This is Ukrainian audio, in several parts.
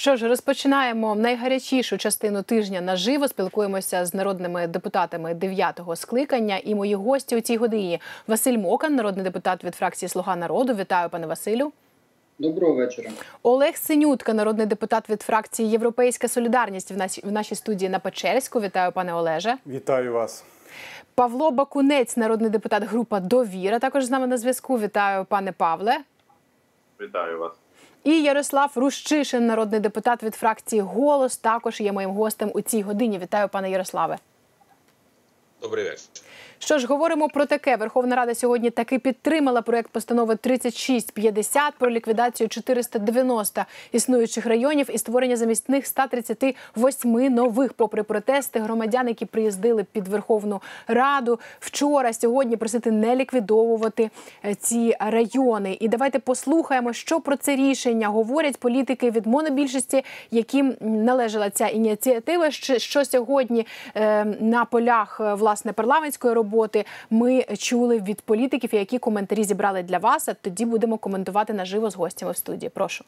Що ж, розпочинаємо найгарячішу частину тижня наживо. Спілкуємося з народними депутатами 9-го скликання. І мої гості у цій годині Василь Мокан, народний депутат від фракції Слуга народу. Вітаю, пане Василю. Доброго вечора. Олег Синютка, народний депутат від фракції Європейська Солідарність в нашій, в нашій студії на Печерську. Вітаю, пане Олеже. Вітаю вас. Павло Бакунець, народний депутат група Довіра. Також з нами на зв'язку. Вітаю, пане Павле. Вітаю вас. І Ярослав Рущишин, народний депутат від фракції Голос, також є моїм гостем у цій годині. Вітаю, пане Ярославе. Добрий вечір. Що ж, говоримо про таке. Верховна Рада сьогодні таки підтримала проект постанови 3650 про ліквідацію 490 існуючих районів і створення замість них 138 нових. Попри протести, громадян, які приїздили під Верховну Раду вчора, сьогодні просити не ліквідовувати е, ці райони. І давайте послухаємо, що про це рішення говорять політики від монобільшості, яким належала ця ініціатива. Що, сьогодні е, на полях е, власне парламентської роботи роботи ми чули від політиків, які коментарі зібрали для вас. А тоді будемо коментувати наживо з гостями в студії. Прошу.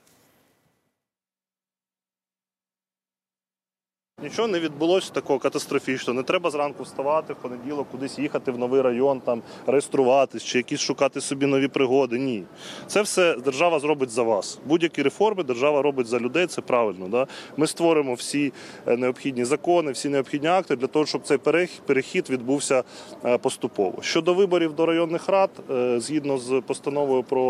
Нічого не відбулося такого катастрофічного. Не треба зранку вставати в понеділок, кудись їхати в новий район, там реєструватись чи якісь шукати собі нові пригоди. Ні, це все держава зробить за вас. Будь-які реформи держава робить за людей. Це правильно. Да? Ми створимо всі е, необхідні закони, всі необхідні акти для того, щоб цей перехід відбувся е, поступово. Щодо виборів до районних рад, е, згідно з постановою про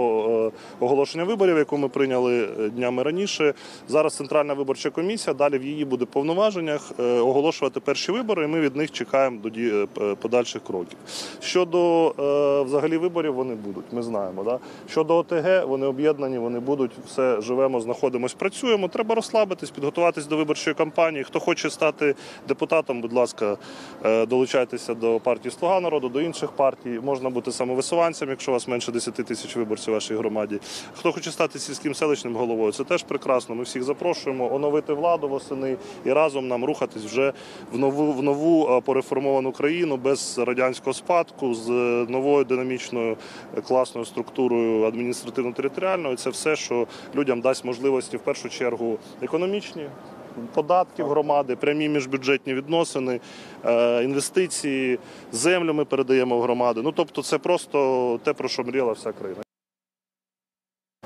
оголошення виборів, яку ми прийняли днями раніше, зараз центральна виборча комісія. Далі в її буде повноваження повноваженнях е, оголошувати перші вибори, і ми від них чекаємо до е, подальших кроків. Щодо е, взагалі виборів, вони будуть. Ми знаємо. Да? Щодо ОТГ, вони об'єднані, вони будуть. Все живемо, знаходимось, працюємо. Треба розслабитись, підготуватись до виборчої кампанії. Хто хоче стати депутатом, будь ласка, долучайтеся до партії Слуга народу, до інших партій. Можна бути самовисуванцем, якщо у вас менше 10 тисяч виборців в вашій громаді. Хто хоче стати сільським селищним головою, це теж прекрасно. Ми всіх запрошуємо оновити владу восени і разом нам рухатись вже в нову в нову пореформовану країну без радянського спадку, з новою динамічною е, класною структурою адміністративно-територіальною. Це все, що людям дасть можливості в першу чергу економічні. Податків громади, прямі міжбюджетні відносини, е, інвестиції, землю ми передаємо в громади. Ну тобто, це просто те, про що мріяла вся країна.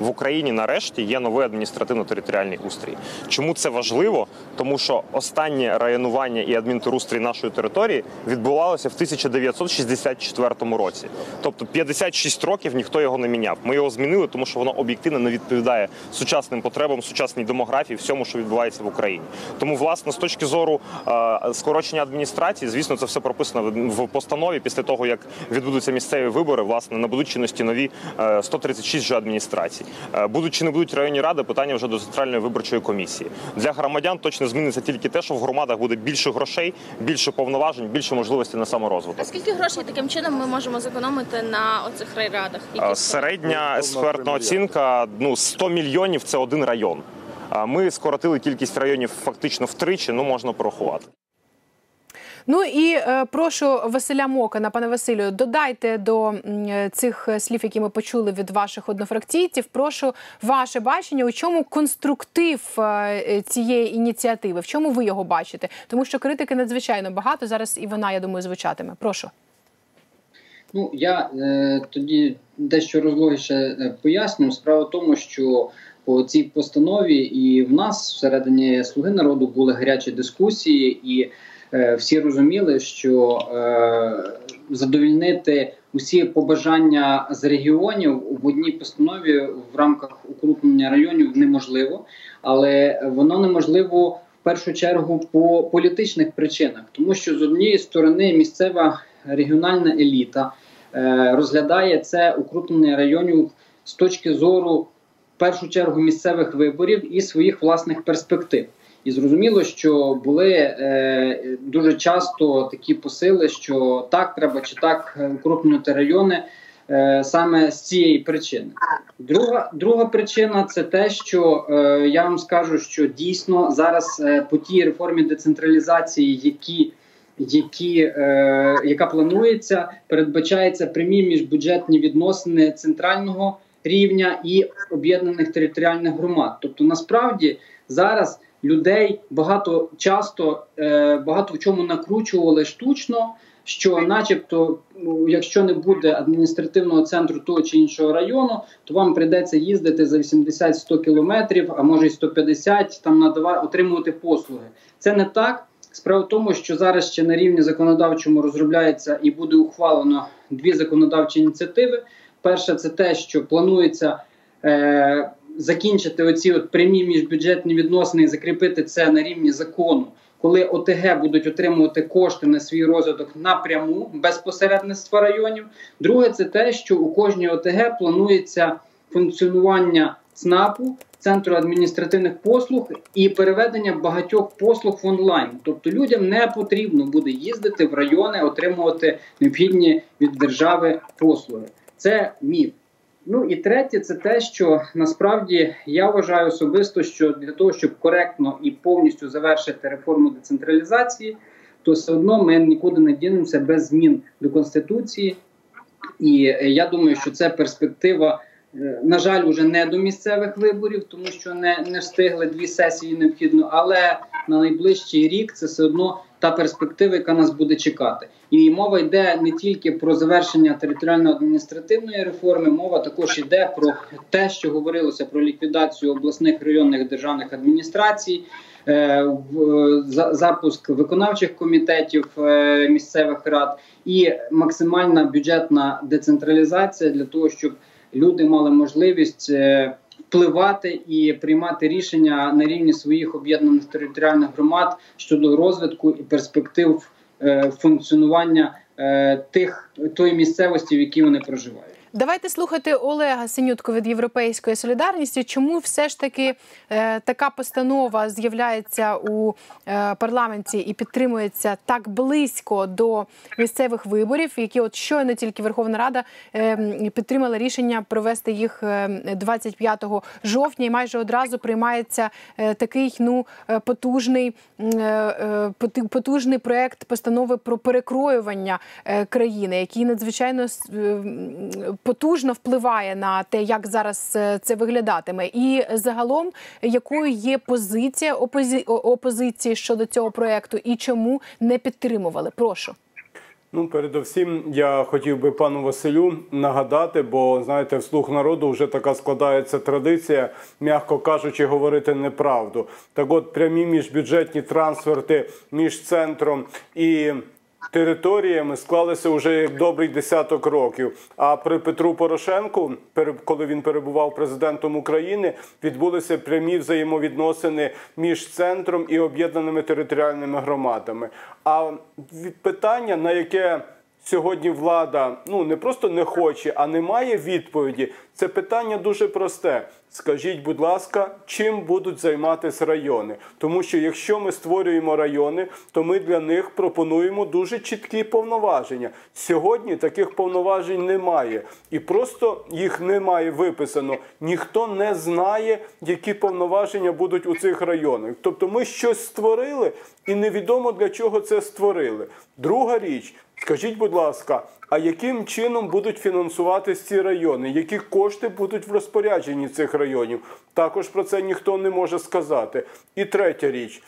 В Україні нарешті є новий адміністративно-територіальний устрій. Чому це важливо? Тому що останнє районування і адмінтерустрій нашої території відбувалося в 1964 році. Тобто 56 років ніхто його не міняв. Ми його змінили, тому що воно об'єктивно не відповідає сучасним потребам, сучасній демографії, всьому, що відбувається в Україні. Тому, власне, з точки зору е скорочення адміністрації, звісно, це все прописано в постанові після того, як відбудуться місцеві вибори, власне, набудуть чинності нові е 136 же адміністрацій. Е, будуть чи не будуть районні ради, питання вже до центральної виборчої комісії. Для громадян точно зміниться тільки те, що в громадах буде більше грошей, більше повноважень, більше можливостей на саморозвиток. А скільки грошей таким чином ми можемо зекономити на оцих райрадах? Е, середня експертна оцінка ну 100 мільйонів це один район. Ми скоротили кількість районів фактично втричі. Ну можна порахувати. Ну і е, прошу Василя Мокана, пане Василю, додайте до цих слів, які ми почули від ваших однофракційців. Прошу ваше бачення, у чому конструктив е, цієї ініціативи, в чому ви його бачите? Тому що критики надзвичайно багато. Зараз і вона, я думаю, звучатиме. Прошу. Ну я е, тоді дещо розлогіше е, поясню. Справа в тому, що по цій постанові і в нас всередині слуги народу були гарячі дискусії і. Е, всі розуміли, що е, задовільнити усі побажання з регіонів в одній постанові в рамках укрупнення районів неможливо, але воно неможливо в першу чергу по політичних причинах, тому що з однієї сторони місцева регіональна еліта е, розглядає це укрупнення районів з точки зору в першу чергу місцевих виборів і своїх власних перспектив. І зрозуміло, що були е, дуже часто такі посили, що так треба чи так укрупнювати райони е, саме з цієї причини. Друга друга причина це те, що е, я вам скажу, що дійсно зараз е, по тій реформі децентралізації, які які, е, яка планується, передбачається прямі міжбюджетні відносини центрального рівня і об'єднаних територіальних громад. Тобто, насправді зараз людей багато часто е, багато в чому накручували штучно. Що, начебто, ну, якщо не буде адміністративного центру того чи іншого району, то вам прийдеться їздити за 80-100 кілометрів, а може й 150, там надава отримувати послуги. Це не так. Справа в тому, що зараз ще на рівні законодавчому розробляється і буде ухвалено дві законодавчі ініціативи. Перша це те, що планується е, закінчити оці от прямі міжбюджетні відносини і закріпити це на рівні закону, коли ОТГ будуть отримувати кошти на свій розвиток напряму без посередництва районів. Друге, це те, що у кожній ОТГ планується функціонування ЦНАПу, центру адміністративних послуг і переведення багатьох послуг в онлайн. Тобто людям не потрібно буде їздити в райони, отримувати необхідні від держави послуги. Це міф. Ну і третє, це те, що насправді я вважаю особисто, що для того, щоб коректно і повністю завершити реформу децентралізації, то все одно ми нікуди не дінемося без змін до конституції. І е, я думаю, що це перспектива. е, На жаль, уже не до місцевих виборів, тому що не, не встигли дві сесії необхідно, але на найближчий рік це все одно та перспектива, яка нас буде чекати. І мова йде не тільки про завершення територіально-адміністративної реформи, мова також йде про те, що говорилося про ліквідацію обласних районних державних адміністрацій, е, запуск виконавчих комітетів е, місцевих рад і максимальна бюджетна децентралізація для того, щоб люди мали можливість. Впливати і приймати рішення на рівні своїх об'єднаних територіальних громад щодо розвитку і перспектив е, функціонування е, тих тої місцевості, в якій вони проживають. Давайте слухати Олега Синютко від Європейської солідарності. Чому все ж таки е, така постанова з'являється у е, парламенті і підтримується так близько до місцевих виборів, які от щойно тільки Верховна Рада е, підтримала рішення провести їх е, 25 жовтня, і майже одразу приймається е, такий ну е, потужний е, е, потужний проект постанови про перекроювання е, країни, який надзвичайно е, потужно впливає на те, як зараз е, це виглядатиме, і загалом якою є позиція опозі... о- опозиції щодо цього проекту, і чому не підтримували? Прошу. Ну, передовсім, я хотів би пану Василю нагадати, бо знаєте, вслух народу вже така складається традиція, м'яко кажучи, говорити неправду. Так, от прямі міжбюджетні трансферти між центром і територіями склалися вже як добрий десяток років. А при Петру Порошенку, коли він перебував президентом України, відбулися прямі взаємовідносини між центром і об'єднаними територіальними громадами. А питання, на яке сьогодні влада ну не просто не хоче, а не має відповіді. Це питання дуже просте. Скажіть, будь ласка, чим будуть займатися райони? Тому що якщо ми створюємо райони, то ми для них пропонуємо дуже чіткі повноваження. Сьогодні таких повноважень немає, і просто їх немає виписано. Ніхто не знає, які повноваження будуть у цих районах. Тобто, ми щось створили, і невідомо для чого це створили. Друга річ. Скажіть, будь ласка, а яким чином будуть фінансуватись ці райони? Які кошти будуть в розпорядженні цих районів? Також про це ніхто не може сказати. І третя річ.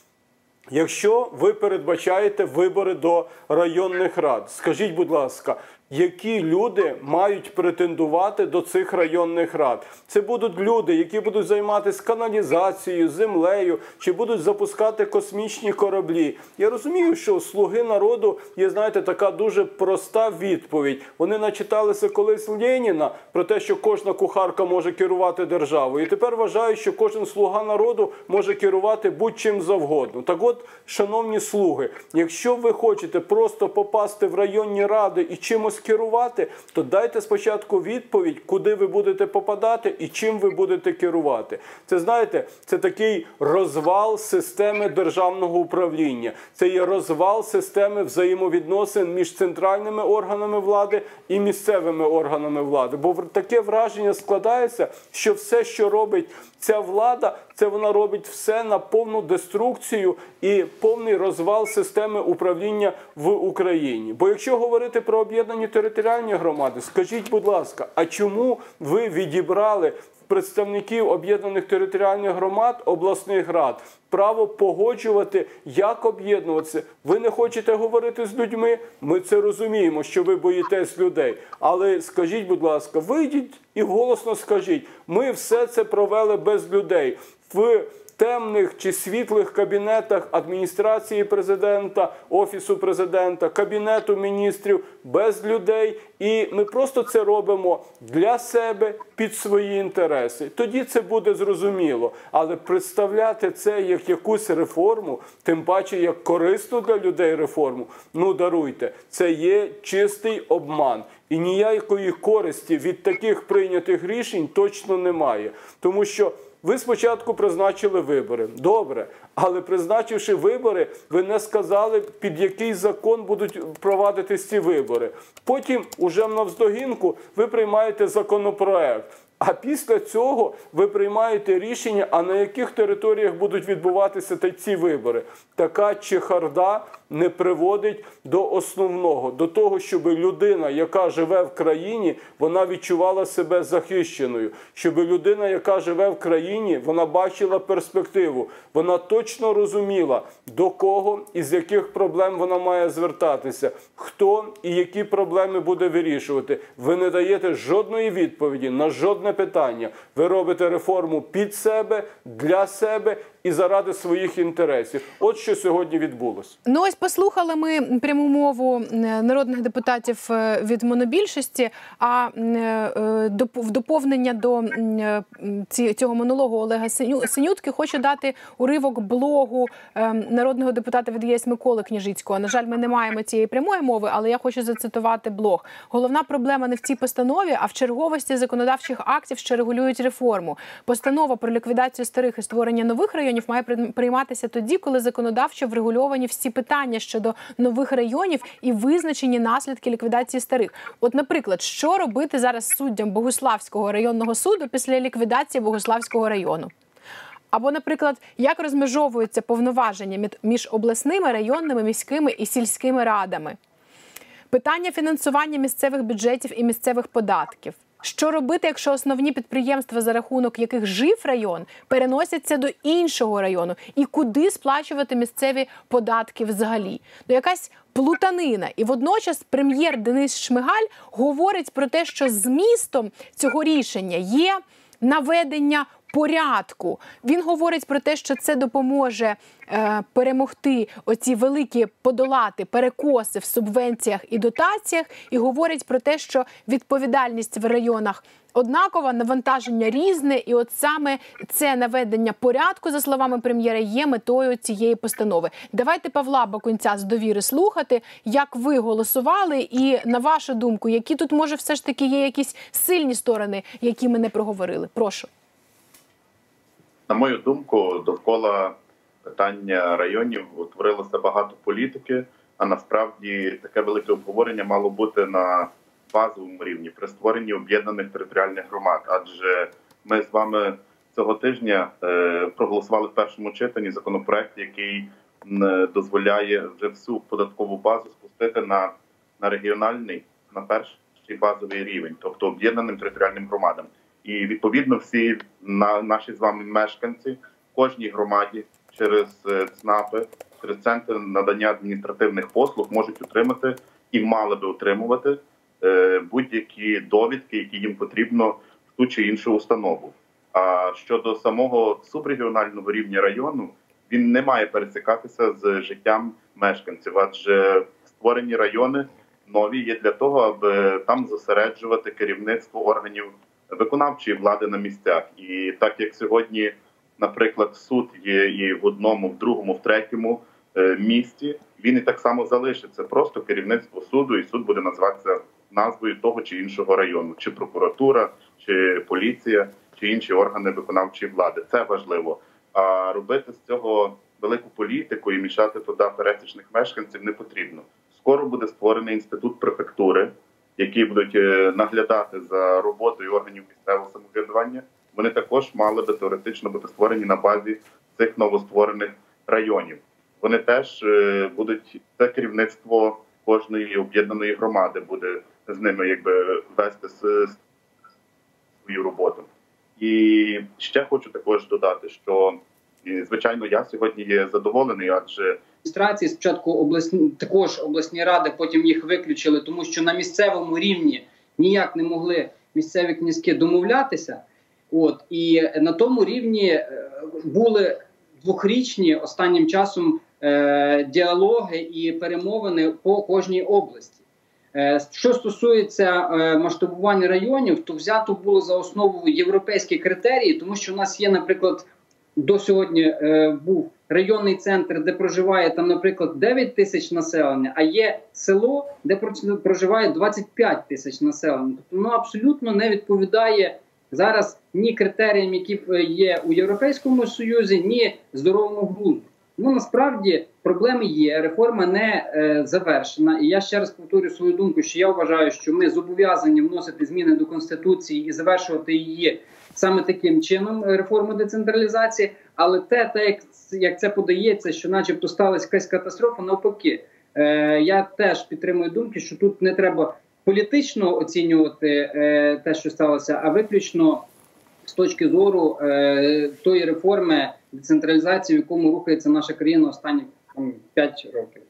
Якщо ви передбачаєте вибори до районних рад, скажіть, будь ласка, які люди мають претендувати до цих районних рад? Це будуть люди, які будуть займатися каналізацією, землею, чи будуть запускати космічні кораблі. Я розумію, що у слуги народу є, знаєте, така дуже проста відповідь. Вони начиталися колись Леніна про те, що кожна кухарка може керувати державою. І тепер вважають, що кожен слуга народу може керувати будь-чим завгодно. Так от, шановні слуги, якщо ви хочете просто попасти в районні ради і чимось керувати, то дайте спочатку відповідь, куди ви будете попадати і чим ви будете керувати. Це знаєте, це такий розвал системи державного управління. Це є розвал системи взаємовідносин між центральними органами влади і місцевими органами влади. Бо таке враження складається, що все, що робить ця влада, це вона робить все на повну деструкцію і повний розвал системи управління в Україні. Бо якщо говорити про об'єднані територіальні громади. Скажіть, будь ласка, а чому ви відібрали представників об'єднаних територіальних громад обласних рад право погоджувати, як об'єднуватися? Ви не хочете говорити з людьми? Ми це розуміємо, що ви боїтесь людей. Але скажіть, будь ласка, вийдіть і голосно скажіть, ми все це провели без людей. В темних чи світлих кабінетах адміністрації президента, офісу президента, кабінету міністрів без людей. І ми просто це робимо для себе під свої інтереси. Тоді це буде зрозуміло. Але представляти це як якусь реформу, тим паче як корисну для людей реформу. Ну даруйте, це є чистий обман. І ніякої користі від таких прийнятих рішень точно немає, тому що. Ви спочатку призначили вибори. Добре, але призначивши вибори, ви не сказали, під який закон будуть провадитись ці вибори. Потім, уже навздогінку, ви приймаєте законопроект. А після цього ви приймаєте рішення, а на яких територіях будуть відбуватися ці вибори. Така чехарда не приводить до основного, до того, щоб людина, яка живе в країні, вона відчувала себе захищеною. Щоб людина, яка живе в країні, вона бачила перспективу. Вона точно розуміла, до кого і з яких проблем вона має звертатися, хто і які проблеми буде вирішувати. Ви не даєте жодної відповіді на жодне питання. Ви робите реформу під себе, для себе і заради своїх інтересів. От що сьогодні відбулося. Ну ось послухали ми пряму мову е, народних депутатів е, від монобільшості. А е, в доповнення до цього монологу Олега Синю- Синютки хочу дати уривок блогу народного депутата від ЄС Миколи Княжицького. На жаль, ми не маємо цієї прямої мови, але я хочу зацитувати блог. Головна проблема не в цій постанові, а в черговості законодавчих актів, що регулюють реформу. Постанова про ліквідацію старих і створення нових районів має прийматися тоді, коли законодавчо врегульовані всі питання щодо нових районів і визначені наслідки ліквідації старих. От, наприклад, що робити зараз суддям Богуславського районного суду після ліквідації Богуславського району? Або, наприклад, як розмежовуються повноваження між обласними, районними, міськими і сільськими радами? Питання фінансування місцевих бюджетів і місцевих податків. Що робити, якщо основні підприємства, за рахунок яких жив район, переносяться до іншого району? І куди сплачувати місцеві податки взагалі? Ну, якась плутанина. І водночас прем'єр Денис Шмигаль говорить про те, що змістом цього рішення є наведення порядку. Він говорить про те, що це допоможе е, перемогти оці великі подолати перекоси в субвенціях і дотаціях, і говорить про те, що відповідальність в районах. Однакова навантаження різне, і от саме це наведення порядку, за словами прем'єра, є метою цієї постанови. Давайте Павла Бакунця з довіри слухати, як ви голосували, і на вашу думку, які тут може все ж таки є якісь сильні сторони, які ми не проговорили. Прошу. На мою думку, довкола питання районів утворилося багато політики, а насправді таке велике обговорення мало бути на базовому рівні при створенні об'єднаних територіальних громад. Адже ми з вами цього тижня е, проголосували в першому читанні законопроект, який дозволяє вже всю податкову базу спустити на, на регіональний, на перший базовий рівень, тобто об'єднаним територіальним громадам. І відповідно всі на наші з вами мешканці в кожній громаді через е, ЦНАПи, через центр надання адміністративних послуг можуть отримати і мали би отримувати е, будь-які довідки, які їм потрібно в ту чи іншу установу. А щодо самого субрегіонального рівня району, він не має пересікатися з життям мешканців, адже створені райони нові є для того, аби там зосереджувати керівництво органів виконавчої влади на місцях. І так як сьогодні, наприклад, суд є і в одному, в другому, в третьому е, місті, він і так само залишиться. Просто керівництво суду, і суд буде називатися назвою того чи іншого району, чи прокуратура, чи поліція, чи інші органи виконавчої влади. Це важливо. А робити з цього велику політику і мішати туди пересічних мешканців не потрібно. Скоро буде створений інститут префектури, які будуть е, наглядати за роботою органів місцевого самоврядування. Вони також мали би теоретично бути створені на базі цих новостворених районів. Вони теж е, будуть це керівництво кожної об'єднаної громади буде з ними якби вести свою роботу. І ще хочу також додати, що звичайно я сьогодні є задоволений, адже адміністрації спочатку обласні також обласні ради, потім їх виключили, тому що на місцевому рівні ніяк не могли місцеві князьки домовлятися. От і на тому рівні е, були двохрічні останнім часом е, діалоги і перемовини по кожній області. Е, Що стосується е, масштабування районів, то взято було за основу європейські критерії, тому що у нас є, наприклад, до сьогодні е, був районний центр, де проживає там, наприклад, 9 тисяч населення, а є село, де про- проживає 25 тисяч населення. Тобто воно абсолютно не відповідає зараз ні критеріям, які е, є у Європейському Союзі, ні здоровому глузду. Ну насправді проблеми є. Реформа не е, завершена. І я ще раз повторю свою думку, що я вважаю, що ми зобов'язані вносити зміни до конституції і завершувати її саме таким чином е, реформу децентралізації. Але те, те як, як це подається, що, начебто, сталася якась катастрофа, навпаки, е, я теж підтримую думки, що тут не треба політично оцінювати е, те, що сталося, а виключно з точки зору е, тої реформи децентралізації, в якому рухається наша країна останні там, 5 років.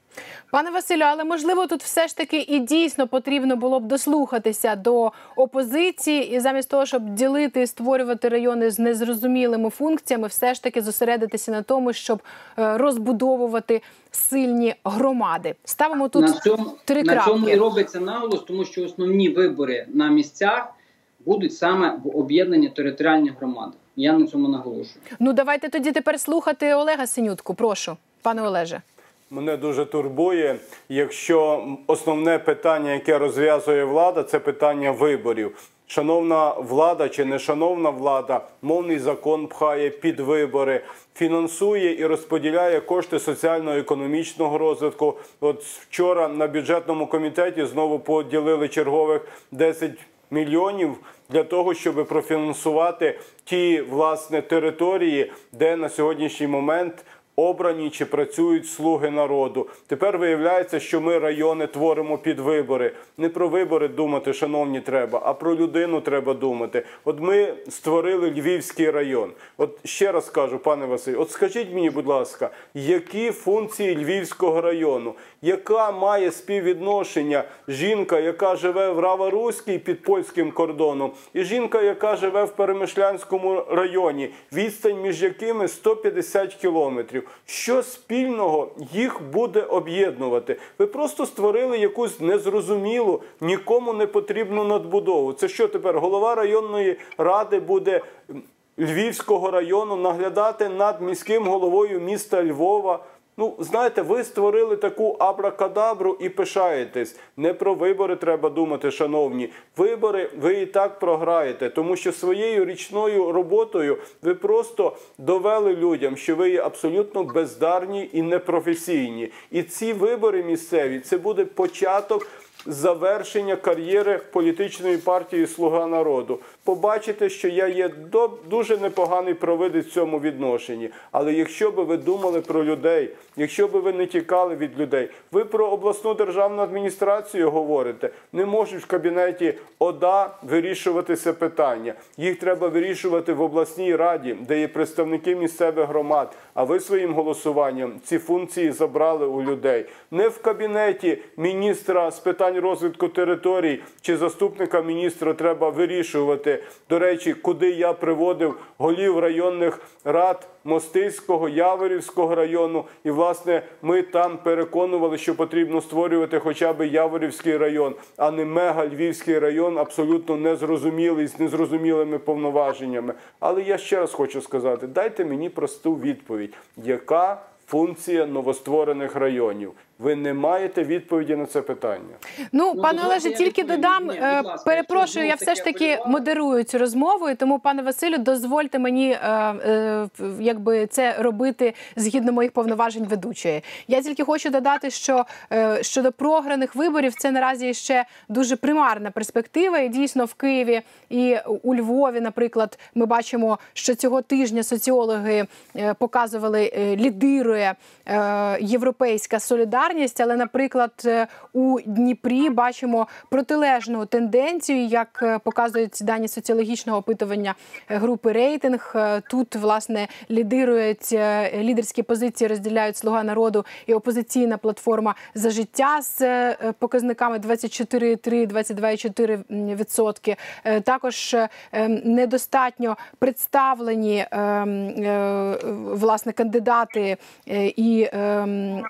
Пане Василю, але можливо тут все ж таки і дійсно потрібно було б дослухатися до опозиції, і замість того, щоб ділити і створювати райони з незрозумілими функціями, все ж таки зосередитися на тому, щоб е, розбудовувати сильні громади. Ставимо тут на цьому, три на цьому і робиться наголос, тому що основні вибори на місцях будуть саме в об'єднані територіальні громади. Я на цьому наголошую. Ну давайте тоді тепер слухати Олега Синютку. Прошу, пане Олеже. Мене дуже турбує, якщо основне питання, яке розв'язує влада, це питання виборів. Шановна влада чи не шановна влада, мовний закон пхає під вибори, фінансує і розподіляє кошти соціально-економічного розвитку. От вчора на бюджетному комітеті знову поділили чергових 10 мільйонів для того, щоб профінансувати ті власне території, де на сьогоднішній момент обрані чи працюють слуги народу. Тепер виявляється, що ми райони творимо під вибори. Не про вибори думати, шановні, треба, а про людину треба думати. От ми створили Львівський район. От ще раз кажу, пане Василь, от скажіть мені, будь ласка, які функції Львівського району, яка має співвідношення жінка, яка живе в Рава-Руській під польським кордоном, і жінка, яка живе в Перемишлянському районі, відстань між якими 150 кілометрів. Що спільного їх буде об'єднувати? Ви просто створили якусь незрозумілу, нікому не потрібну надбудову. Це що тепер голова районної ради буде Львівського району наглядати над міським головою міста Львова? Ну, знаєте, ви створили таку абракадабру і пишаєтесь. Не про вибори треба думати, шановні. Вибори ви і так програєте, тому що своєю річною роботою ви просто довели людям, що ви є абсолютно бездарні і непрофесійні. І ці вибори місцеві це буде початок. Завершення кар'єри політичної партії Слуга народу. Побачите, що я є дуже непоганий провидець в цьому відношенні. Але якщо би ви думали про людей, якщо би ви не тікали від людей, ви про обласну державну адміністрацію говорите. Не можуть в кабінеті ОДА вирішувати це питання. Їх треба вирішувати в обласній раді, де є представники місцевих громад. А ви своїм голосуванням ці функції забрали у людей. Не в кабінеті міністра з питань розвитку територій чи заступника міністра треба вирішувати. До речі, куди я приводив голів районних рад Мостиського, Яворівського району. І власне ми там переконували, що потрібно створювати хоча б Яворівський район, а не мега Львівський район, абсолютно незрозумілий з незрозумілими повноваженнями. Але я ще раз хочу сказати: дайте мені просту відповідь, яка функція новостворених районів? Ви не маєте відповіді на це питання. Ну, Ну, пане Олеже, тільки додам. Ні, е, ласка, перепрошую, я все ж таки модерую цю розмову. і Тому, пане Василю, дозвольте мені е, е, якби це робити згідно моїх повноважень ведучої. Я тільки хочу додати, що е, щодо програних виборів, це наразі ще дуже примарна перспектива. І дійсно в Києві і у Львові, наприклад, ми бачимо, що цього тижня соціологи показували, лідирує європейська солідарність. Солідарність, але, наприклад, е, у Дніпрі бачимо протилежну тенденцію, як е, показують дані соціологічного опитування е, групи рейтинг. Тут власне лідирують лідерські позиції, розділяють слуга народу і опозиційна платформа за життя з показниками 24,3, 22,4 відсотки. Е, Також ем, недостатньо представлені ем, власне кандидати і ем,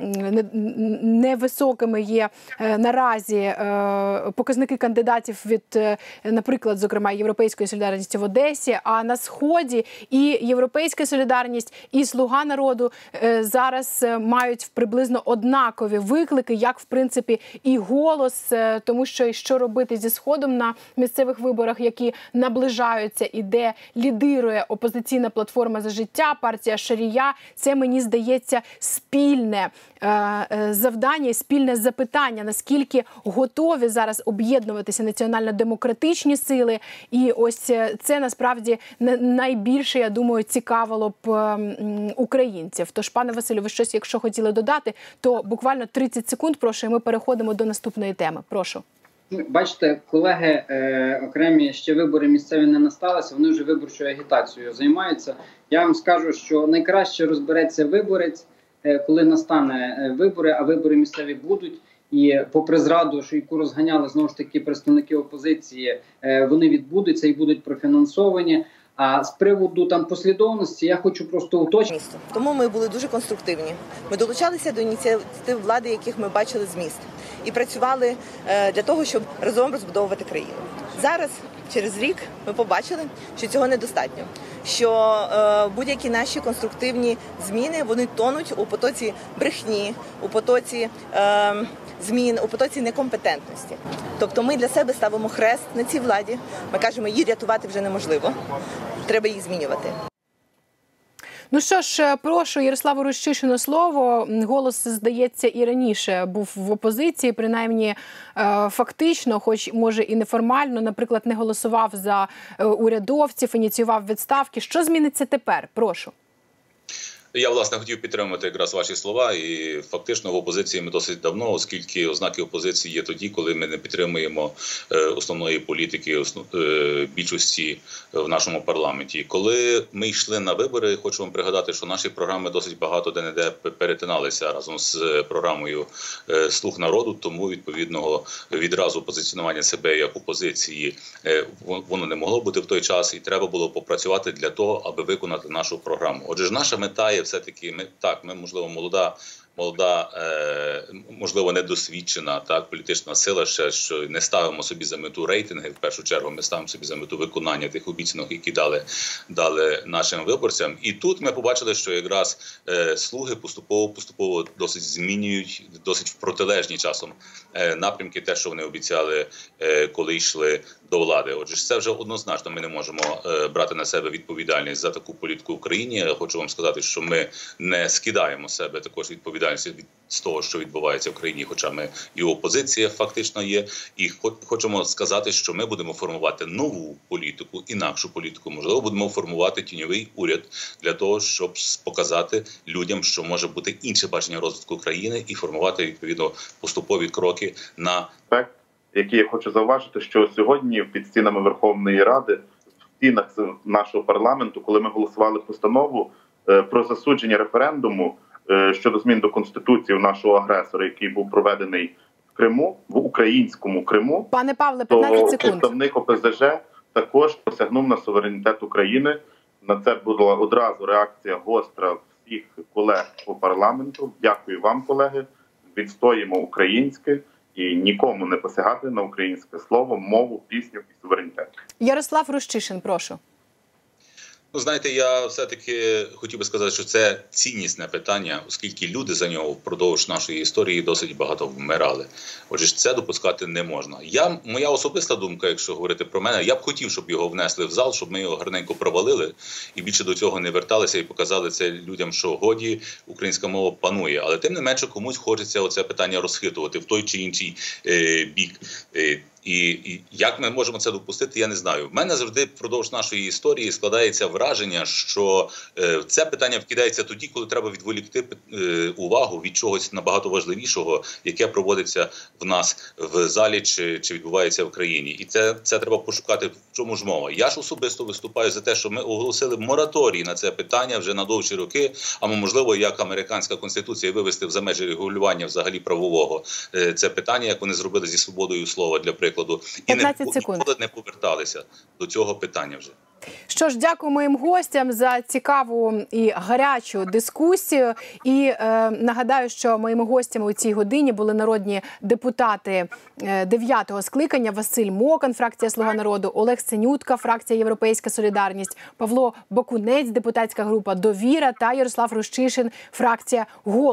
невисокими є е, наразі е, показники кандидатів від, е, наприклад, зокрема Європейської солідарності в Одесі. А на сході і Європейська солідарність, і Слуга народу зараз мають приблизно однакові виклики, як в принципі і голос, тому що що робити зі сходом на місцевих виборах, які наближаються, і де лідирує опозиційна платформа за життя, партія Шарія. Це мені здається спільне завдання, і спільне запитання, наскільки готові зараз об'єднуватися національно-демократичні сили, і ось е, це насправді на- найбільше, я думаю, цікавило б е, українців. Тож, пане Василю, ви щось, якщо хотіли додати, то буквально 30 секунд. Прошу, і ми переходимо до наступної теми. Прошу. Ну, Бачите, колеги е, окремі ще вибори місцеві не насталися. Вони вже виборчою агітацією займаються. Я вам скажу, що найкраще розбереться виборець, коли настане е, вибори, а вибори місцеві будуть. І попри зраду, що яку розганяли знову ж таки представники опозиції, е, вони відбудуться і будуть профінансовані. А з приводу там послідовності я хочу просто уточнити. Тому ми були дуже конструктивні. Ми долучалися до ініціатив влади, яких ми бачили з міст, і працювали е, для того, щоб разом розбудовувати країну. Зараз, через рік, ми побачили, що цього недостатньо. Що е, будь-які наші конструктивні зміни вони тонуть у потоці брехні, у потоці е, змін, у потоці некомпетентності. Тобто, ми для себе ставимо хрест на цій владі. Ми кажемо, її рятувати вже неможливо. Треба їх змінювати. Ну що ж, е, прошу Ярославу Рущишину слово. Голос здається і раніше був в опозиції, принаймні е, фактично, хоч може і неформально, наприклад, не голосував за е, урядовців, ініціював відставки. Що зміниться тепер? Прошу. Я власне хотів підтримати якраз ваші слова, і фактично в опозиції ми досить давно, оскільки ознаки опозиції є тоді, коли ми не підтримуємо е, основної політики е, більшості в нашому парламенті. Коли ми йшли на вибори, хочу вам пригадати, що наші програми досить багато де не де перетиналися разом з е, програмою е, Слуг народу. Тому відповідного відразу позиціонування себе як опозиції е, воно не могло бути в той час, і треба було попрацювати для того, аби виконати нашу програму. Отже, ж наша мета все таки. Ми так, ми можливо молода. Молода, е, можливо, недосвідчена так політична сила, ще що не ставимо собі за мету рейтинги. В першу чергу ми ставимо собі за мету виконання тих обіцянок, які дали дали нашим виборцям. І тут ми побачили, що якраз е, слуги поступово поступово досить змінюють досить в протилежні часом е, напрямки, те, що вони обіцяли, коли йшли до влади. Отже, це вже однозначно. Ми не можемо брати на себе відповідальність за таку політику в Україні. Я хочу вам сказати, що ми не скидаємо себе також відповідальність від з того, що відбувається в країні, хоча ми і опозиція фактично є, і хочемо сказати, що ми будемо формувати нову політику, інакшу політику. Можливо, будемо формувати тіньовий уряд для того, щоб показати людям, що може бути інше бачення розвитку країни, і формувати відповідно поступові кроки на аспект, який я хочу зауважити, що сьогодні під стінами Верховної Ради, в стінах нашого парламенту, коли ми голосували постанову е, про засудження референдуму щодо змін до конституції нашого агресора, який був проведений в Криму, в українському Криму, Пане Павле, то 15 секунд. представник ОПЗЖ також посягнув на суверенітет України. На це була одразу реакція гостра всіх колег по парламенту. Дякую вам, колеги. Відстоїмо українське і нікому не посягати на українське слово, мову, пісню і суверенітет. Ярослав Рущишин, прошу. Ну, знаєте, я все-таки хотів би сказати, що це ціннісне питання, оскільки люди за нього впродовж нашої історії досить багато вмирали. Отже, це допускати не можна. Я моя особиста думка, якщо говорити про мене, я б хотів, щоб його внесли в зал, щоб ми його гарненько провалили і більше до цього не верталися і показали це людям, що годі українська мова панує. Але тим не менше комусь хочеться оце питання розхитувати в той чи інший е, бік. Е, І, і як ми можемо це допустити, я не знаю. В мене завжди впродовж нашої історії складається враження, що е, це питання вкидається тоді, коли треба відволікти е, увагу від чогось набагато важливішого, яке проводиться в нас в залі чи, чи відбувається в країні. І це, це треба пошукати в чому ж мова. Я ж особисто виступаю за те, що ми оголосили мораторій на це питання вже на довші роки. А можливо, як американська конституція вивести в за межі регулювання взагалі правового е, це питання, як вони зробили зі свободою слова для прикладу, і не секунд. ніколи не поверталися до цього питання вже. Що ж, дякую моїм гостям за цікаву і гарячу дискусію. І е, нагадаю, що моїми гостями у цій годині були народні депутати е, дев'ятого скликання Василь Мокан, фракція Слуга народу, Олег Синютка, фракція Європейська Солідарність, Павло Бакунець, депутатська група Довіра та Ярослав Рущишин, фракція Голос.